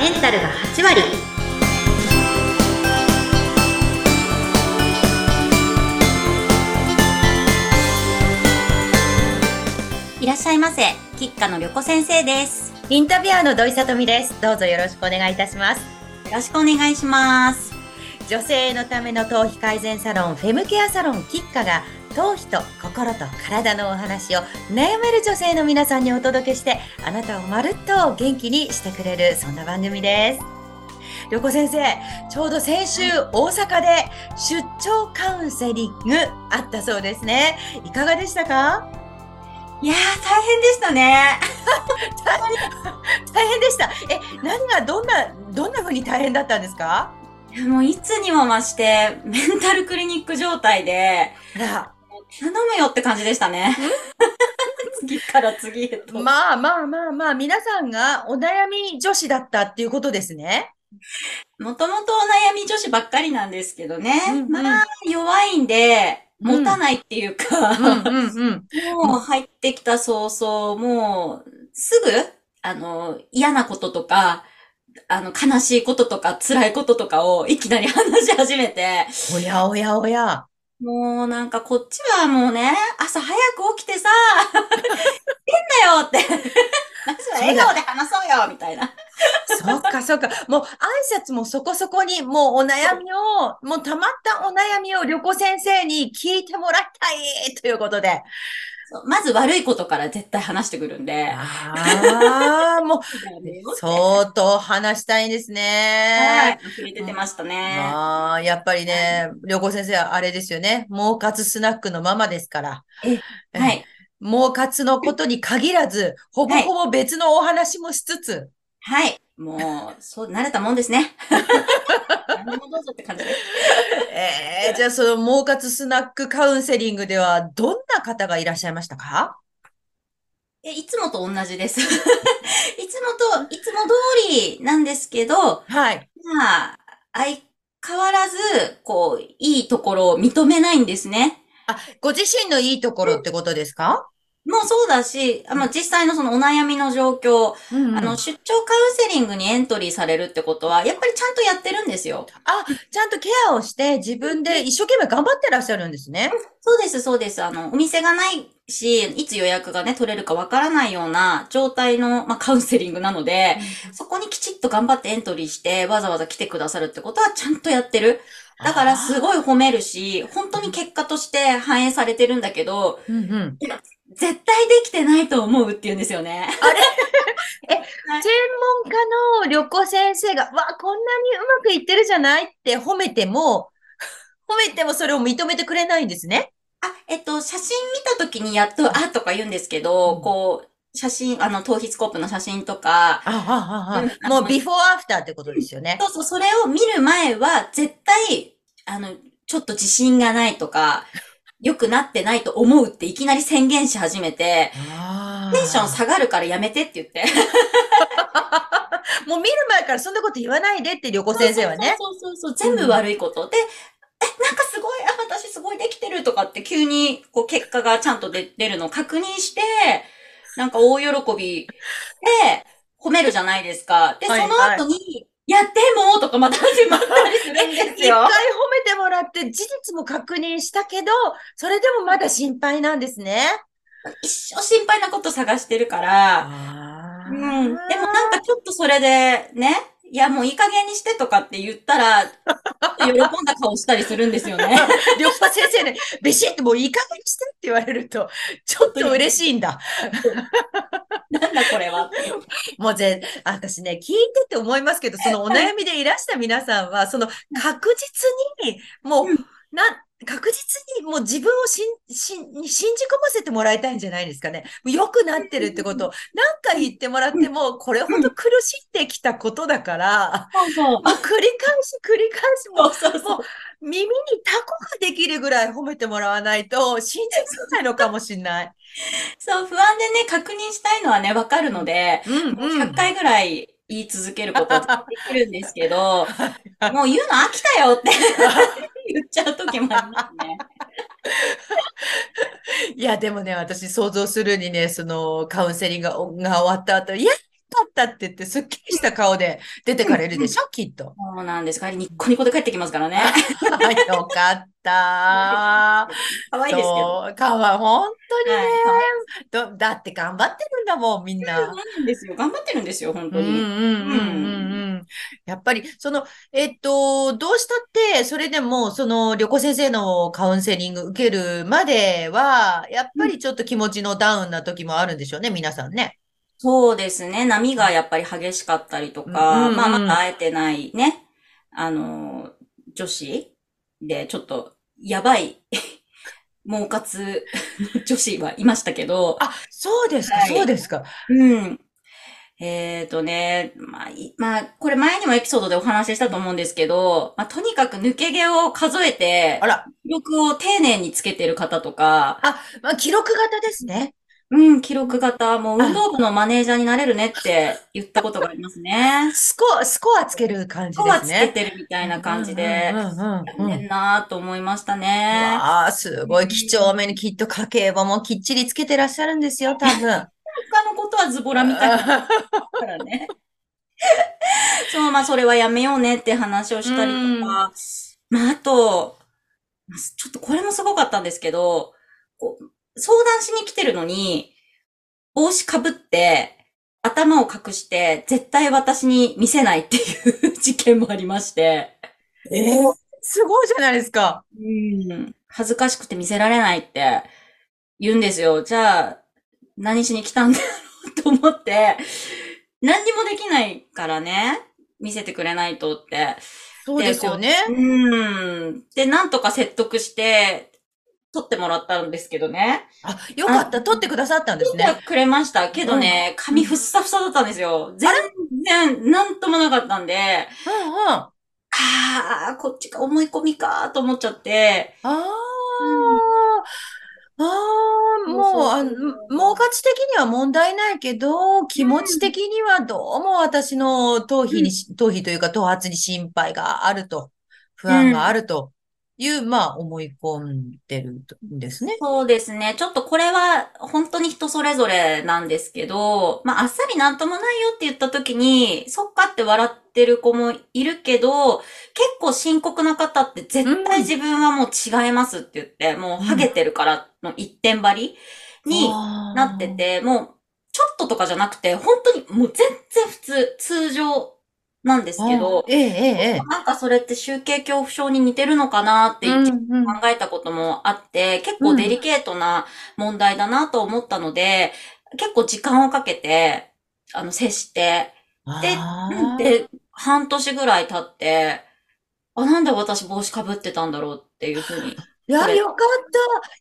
メンタルが8割いらっしゃいませ吉花の旅子先生ですインタビュアーの土井さとみです。どうぞよろしくお願いいたします。よろしくお願いします女性のための頭皮改善サロン、フェムケアサロンキッカが、頭皮と心と体のお話を悩める女性の皆さんにお届けして、あなたをまるっと元気にしてくれる、そんな番組です。旅子先生、ちょうど先週大阪で出張カウンセリングあったそうですね。いかがでしたか？いやー大変でしたね 大変でした。え、何がどんな、どんな風に大変だったんですか？もういつにも増してメンタルクリニック状態で。頼むよって感じでしたね 次から次へとまあまあまあまあ、皆さんがお悩み女子だったっていうことですね。もともとお悩み女子ばっかりなんですけどね。うんうんまあ、弱いんで、持たないっていうか。もう入ってきた早々、もう、すぐ、あの、嫌なこととか、あの、悲しいこととか、辛いこととかをいきなり話し始めて、おやおやおや。もうなんかこっちはもうね、朝早く起きてさ、変だよって、まずは笑顔で話そうよみたいな。そっかそっか。もう挨拶もそこそこに、もうお悩みを、もうたまったお悩みを旅子先生に聞いてもらいたいということで。まず悪いことから絶対話してくるんで。ああ、もう相当話したいんですはいね。。溢れ出てましたね。まあ、やっぱりね、旅子先生はあれですよね。毛活スナックのママですから。はい。毛活のことに限らず、ほぼほぼ別のお話もしつつ、はい。もう、そう、慣れたもんですね。何でもどうぞって感じです。えー、じゃあその毛活スナックカウンセリングではどんな方がいらっしゃいましたか？え、いつもと同じです。いつもと、いつも通りなんですけど、はい。まあ、相変わらず、こう、いいところを認めないんですね。あ、ご自身のいいところってことですか？もうそうだし、あの、実際のそのお悩みの状況、うんあの、出張カウンセリングにエントリーされるってことは、やっぱりちゃんとやってるんですよ。あ、ちゃんとケアをして自分で一生懸命頑張ってらっしゃるんですね。そうです、そうです。あの、お店がないし、いつ予約がね、取れるかわからないような状態の、まあ、カウンセリングなので、そこにきちっと頑張ってエントリーして、わざわざ来てくださるってことはちゃんとやってる。だからすごい褒めるし、本当に結果として反映されてるんだけど、うんうん。絶対できてないと思うって言うんですよね。専門家の旅子先生が、わ、こんなにうまくいってるじゃないって褒めても、褒めてもそれを認めてくれないんですね？あ、えっと、写真見た時にやっと、あとか言うんですけど、うんこう、写真、あの、頭皮スコープの写真とか、あ、あ、あ、うんあ。もうビフォーアフターってことですよね。そうそう、それを見る前は、絶対、あの、ちょっと自信がないとか、良くなってないと思うっていきなり宣言し始めて、あテンション下がるからやめてって言って。もう見る前からそんなこと言わないでって旅子先生はね。そうそうそうそう、全部悪いこと。で、え、なんかすごい、あ、私すごいできてるとかって急に、こう、結果がちゃんと出出るのを確認して、なんか大喜びで、褒めるじゃないですか。で、そはいの後に、やってもとかまた始まったりするんですよ。一回褒めてもらって事実も確認したけど、それでもまだ心配なんですね。一生心配なこと探してるから、あうん。でもなんかちょっとそれで、ね、いやもういい加減にしてとかって言ったら、喜んだ顔したりするんですよね。両方先生ね、ビシッともういい加減にしてって言われると、ちょっと嬉しいんだ。なんだこれは。もうぜ、私ね、聞いてて思いますけど、そのお悩みでいらした皆さんは、その確実に、もう、うんな、確実にもう自分をしん、しん、信じ込ませてもらいたいんじゃないですかね。良くなってるってことを何回言ってもらっても、これほど苦しんできたことだから、そうそう。繰り返し繰り返し、もうそうそうそう。耳にタコができるぐらい褒めてもらわないと信じられないのかもしれない。そう、不安でね、確認したいのはね、わかるので、うんもう100回ぐらい言い続けることはできるんですけど、もう言うの飽きたよって 言っちゃう時もありますね。いや、でもね、私想像するにね、そのカウンセリングがが終わった後、やったっったって言って、すっきりした顔で出てかれるでしょ、きっと。そうなんです。帰りニッコニコで帰ってきますからね。よかった。可愛いですけど。かわ、本当にね、はいどだって頑張ってるんだもん、みんな。そうなんですよ。頑張ってるんですよ、本当に。うんうんうんうんうん。やっぱり、その、えっと、どうしたって、それでも、その、旅行先生のカウンセリング受けるまでは、やっぱりちょっと気持ちのダウンな時もあるんでしょうね、皆さんね。そうですね。波がやっぱり激しかったりとうんか、うんうんまあまだ会えてないね、あの、女子でちょっとやばい、毛髪の女子はいましたけど、あ、そうですか、はいそうですか。うん。えーとね、まあ、いまあ、これ前にもエピソードでお話ししたと思うんですけど、まあ、とにかく抜け毛を数えてあ、ら、記録を丁寧につけてる方とか、まあ、記録型ですね。うん、記録型、もう運動部のマネージャーになれるねって言ったことがありますね。スコア、スコアつける感じスコアつけですね。てるみたいな感じでう、んうんうんやうんってんなと思いましたね。わあ、すごい几帳面にきっと家計簿もきっちりつけてらっしゃるんですよ、多分。ズボラみたいなからね。そう、まあ、それはやめようねって話をしたりとか、まあ、あと、まあちょっとこれもすごかったんですけど、こう相談しに来てるのに、帽子かぶって、頭を隠して、絶対私に見せないっていう事件もありまして、えーすごいじゃないですか。うん、恥ずかしくて見せられないって言うんですよ。じゃあ、何しに来たんだろう と思って、何にもできないからね、見せてくれないとって。そうですよね。うん。で、なんとか説得して、撮ってもらったんですけどね。あ、よかった。取ってくださったんです撮ってね。くれましたけどね、髪ふっさふさだったんですよ。全然、なんともなかったんで、うんうん。あああ、こっちか、思い込みかと思っちゃって、あ、ああ、もう、あの、毛髪的には問題ないけど、気持ち的にはどうも私の頭皮にし、頭皮というか頭髪に心配があると、不安があるという、まあ、思い込んでるんですね。そうですね。ちょっとこれは本当に人それぞれなんですけど、まあ、あっさりなんともないよって言った時に、そっかって笑ってる子もいるけど、結構深刻な方って絶対自分はもう違いますって言って、もうハゲてるからの一点張りになってて、もうちょっととかじゃなくて、本当にもう全然普通、通常なんですけど、ええ、ええ、ええ。なんかそれって集計恐怖症に似てるのかなって考えたこともあって、結構デリケートな問題だなと思ったので、結構時間をかけて、あの、接して、でで、半年ぐらい経って、あ、なんで私帽子かぶってたんだろうっていうふうに。いや、よかっ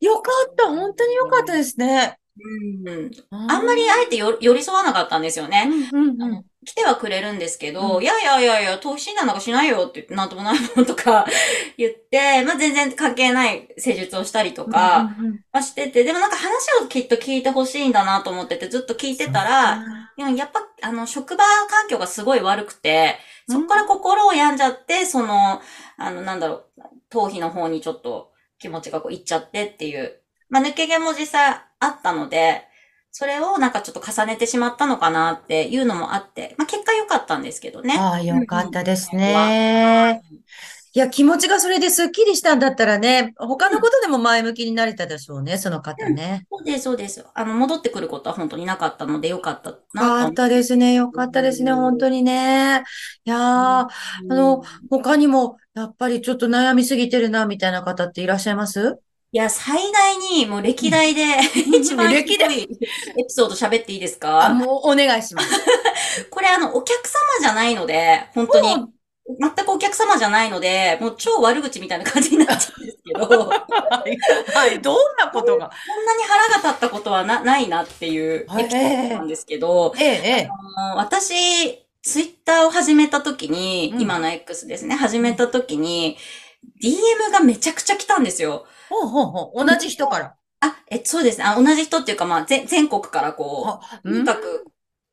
た。よかった。本当によかったですね。うん、あんまりあえてよ寄り添わなかったんですよね。うんうんうん来てはくれるんですけど、うん。いやいやいやいや、頭皮診断なんかしないよって言って、なんともないもんとか 言って、まあ全然関係ない施術をしたりとか、うんうんうんはしてて、でもなんか話をきっと聞いてほしいんだなと思ってて、ずっと聞いてたら、でもやっぱ、あの、職場環境がすごい悪くて、そこから心を病んじゃって、その、あの、なんだろう、頭皮の方にちょっと気持ちがこういっちゃってっていう。まあ、抜け毛も実際あったので、それをなんかちょっと重ねてしまったのかなっていうのもあって、まあ、結果良かったんですけどね。ああ、よかったですうんね。いや、気持ちがそれですっきりしたんだったらね、他のことでも前向きになれたでしょうね、その方ね。そうです、そうです。あの、戻ってくることは本当になかったので良かったよなと思かったですね、よかったですね、本当にね。いやー、あの、他にも、やっぱりちょっと悩みすぎてるな、みたいな方っていらっしゃいます？いや、最大に、もう歴代で、一番ひ歴どいエピソード喋っていいですか？あ、もうお願いします。これあの、お客様じゃないので、本当に、全くお客様じゃないので、もう超悪口みたいな感じになっちゃうんですけど、こんなにはい、はい、どんなことが？腹が立ったことはなないなっていうエピソードなんですけど、ええ、ええ。あの私、ツイッターを始めた時に、うん今の X ですね、始めた時に、DM がめちゃくちゃ来たんですよ。ほうほうほう、同じ人から。あ、え、そうですね。あ、同じ人っていうか、まあ、全、全国からこあう、とにかく、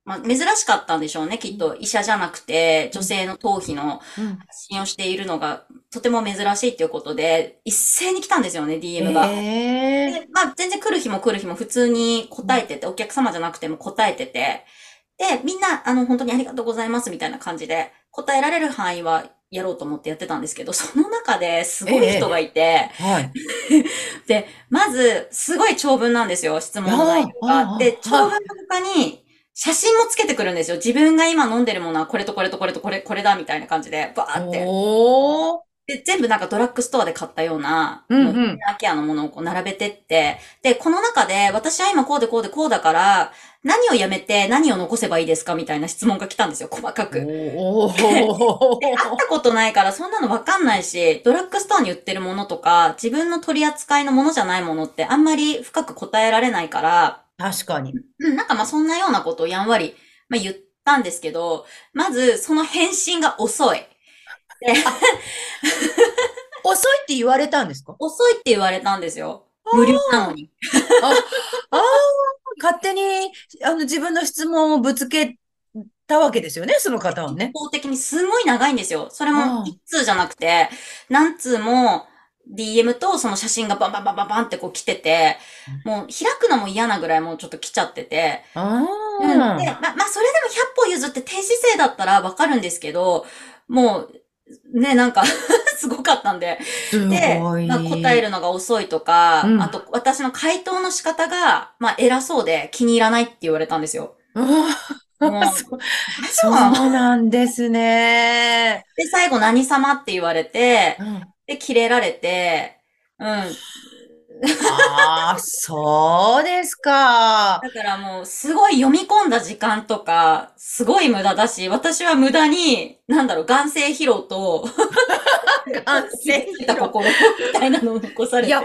まあ、珍しかったんでしょうね、きっと。医者じゃなくて、女性の頭皮のうん発信をしているのが、とても珍しいっていうことで、一斉に来たんですよね、DM が。ええでまあ、全然来る日も来る日も普通に答えてて、お客様じゃなくても答えてて、で、みんな、あの、本当にありがとうございますみたいな感じで、答えられる範囲はやろうと思ってやってたんですけど、その中ですごい人がいて、はい。で、まず、すごい長文なんですよ、質問の内容が。で、あ長文の他に、写真もつけてくるんですよ。自分が今飲んでるものはこれとこれとこれとこれ、これだみたいな感じで、バーって。おー。で、全部なんかドラッグストアで買ったような、うんうんもインナーケアのものをこう並べてって、で、この中で、私は今こうでこうでこうだから、何をやめて何を残せばいいですかみたいな質問が来たんですよ、細かく。おー。で、会ったことないからそんなのわかんないし、ドラッグストアに売ってるものとか、自分の取り扱いのものじゃないものってあんまり深く答えられないから、確かに。うん、なんかまあそんなようなことをやんわり、まあ、言ったんですけど、まずその返信が遅い。遅いって言われたんですか？遅いって言われたんですよ。無料なのに。ああー、勝手に、あの、自分の質問をぶつけたわけですよね、その方はね。一方的にすごい長いんですよ。それあもあ一通じゃなくて、何通も DM とその写真がバンバンバンバンバンってこう来てて、もう開くのも嫌なぐらいもうちょっと来ちゃってて、あうん。で、ま、あ。まあ、それでも100歩譲って低姿勢だったらわかるんですけど、もう、ね、なんか すごかったんで。すで。まあ、答えるのが遅いとか、うんあと私の回答の仕方が、まあ、偉そうで気に入らないって言われたんですよ。そうなんですね。で、最後何様って言われてう、んで、キレられて、うん。ああ、そうですか。だからもう、すごい読み込んだ時間とか、すごい無駄だし、私は無駄に、なんだろう、眼性疲労と、眼性疲労た心みたいなのを残されて。いや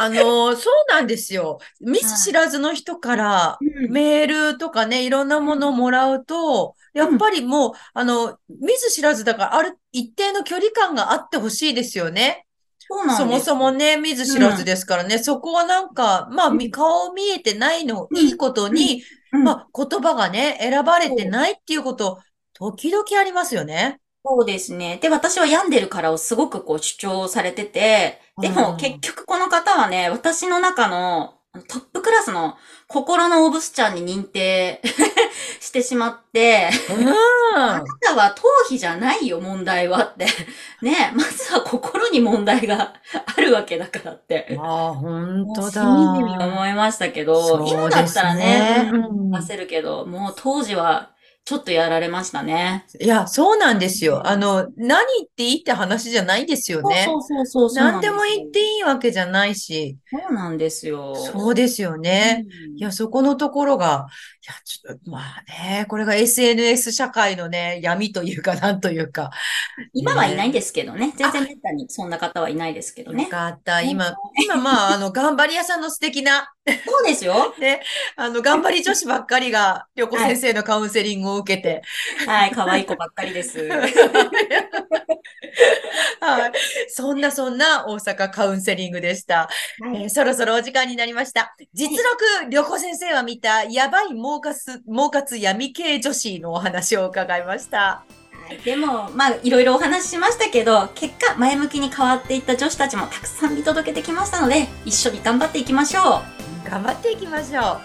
あのーそうなんですよ。見ず知らずの人からうんメールとかね、いろんなものをもらうと、やっぱりもう、あの、見ず知らずだから、ある一定の距離感があってほしいですよね。そうなんそもそもね、見ず知らずですからね、そこはなんか、まあ、み顔見えてないのをいいことに、うん。まあ、言葉がね、選ばれてないっていうこと、時々ありますよね。そうですね。で、私は病んでるからをすごくこう主張されてて、でうん。も結局この方はね、私の中のトップクラスの心のオブスちゃんに認定 してしまって、うん。あなたは頭皮じゃないよ、問題はって。ね、まずは心に問題があるわけだからって。ああ、本当だ。みじみ思いましたけど、今だったらね、そうですねうん出せるけど、もう当時はちょっとやられましたね。いや、そうなんですよ。あの、何言っていいって話じゃないですよね。そうそうそうそう。何でも言っていい。わけじゃないし、そうなんですよ。そうですよね。うんいや、そこのところが、いや、ちょっと、まあね、これが SNS 社会のね、闇というか、なんというか。今はいないんですけどね。全然めったにそんな方はいないですけどよね。かった。今、今、まあ、あの、頑張り屋さんの素敵な、そうですよ。ね、あの、頑張り女子ばっかりが、旅子先生のカウンセリングを受けて、はい、可愛い子ばっかりです。はい。そんなそんな大阪カウンセリングでした。えーそろそろお時間になりました。実録、旅子先生は見た、やばい儲かす、儲かつ闇系女子のお話を伺いました。はいでも、まあ、いろいろお話ししましたけど、結果、前向きに変わっていった女子たちもたくさん見届けてきましたので、一緒に頑張っていきましょう。頑張っていきましょう。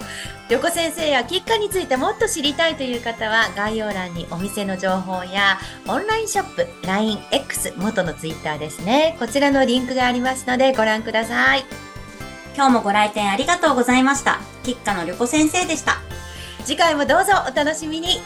旅子先生や吉花についてもっと知りたいという方は概要欄にお店の情報やオンラインショップ LINEX 元のツイッターですね。こちらのリンクがありますのでご覧ください。今日もご来店ありがとうございました。吉花の旅子先生でした。次回もどうぞお楽しみに。